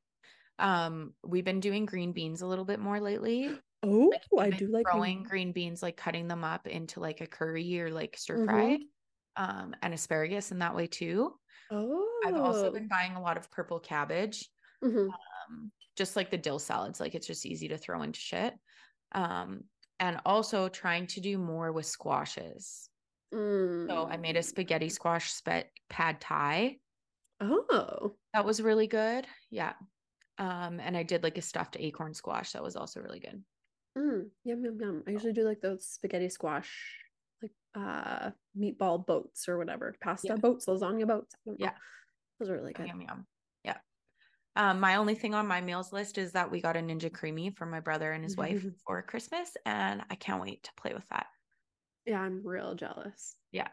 Um, we've been doing green beans a little bit more lately. Oh, like, I do like growing green beans, like cutting them up into like a curry or like stir fry. Mm-hmm. Um, and asparagus in that way too. Oh, I've also been buying a lot of purple cabbage. Mm-hmm. Um, just like the dill salads, like it's just easy to throw into shit. Um, and also trying to do more with squashes. Mm. So I made a mm. spaghetti squash pad thai. Oh, that was really good. Yeah. Um, and I did like a stuffed acorn squash that was also really good. Mm, yum yum yum. I usually do like those spaghetti squash, like uh meatball boats or whatever, pasta yeah. boats, lasagna boats. Yeah, those are really good. Yum yum. Yeah. Um, my only thing on my meals list is that we got a Ninja Creami for my brother and his wife <laughs> for Christmas, and I can't wait to play with that. Yeah, I'm real jealous. Yeah.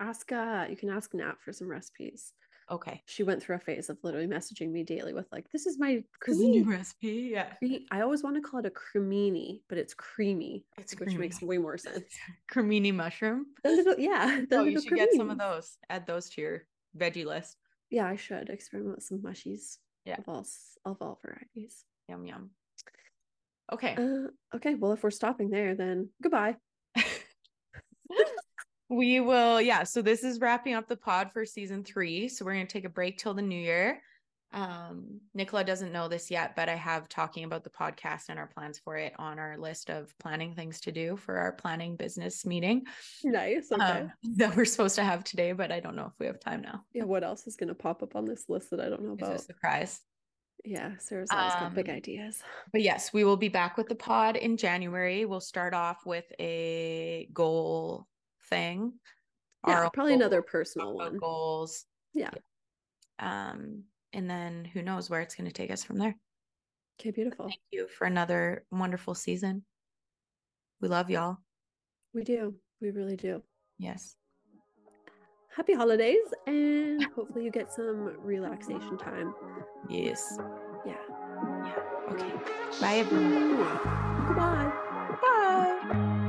Ask uh you can ask Nat for some recipes. Okay. She went through a phase of literally messaging me daily with like, this is my Creami recipe. Yeah. I always want to call it a cremini, but it's Creami, it's which Creami. makes way more sense. <laughs> cremini mushroom. Yeah. The oh, you should get some of those. Add those to your veggie list. Yeah, I should experiment with some mushies. Yeah. Of all, of all varieties. Yum yum. Okay. Uh, okay. Well, if we're stopping there, then goodbye we will yeah so this is wrapping up the pod for season three so we're going to take a break till the new year. Um nicola doesn't know this yet but i have talking about the podcast and our plans for it on our list of planning things to do for our planning business meeting nice okay. Um, <laughs> that we're supposed to have today but i don't know if we have time now. Yeah what else is going to pop up on this list that i don't know about a surprise. Yeah Sara's always um, got big um, ideas. but yes we will be back with the pod in january. We'll start off with a goal thing. Yeah, Our probably goals, another personal one. Goals. Yeah. Um, and then who knows where it's going to take us from there. Okay, beautiful. Thank you for another wonderful season. We love y'all. We do. We really do. Yes. Happy holidays and hopefully you get some relaxation time. Yes. Yeah. Yeah. Okay. Bye everyone. Goodbye.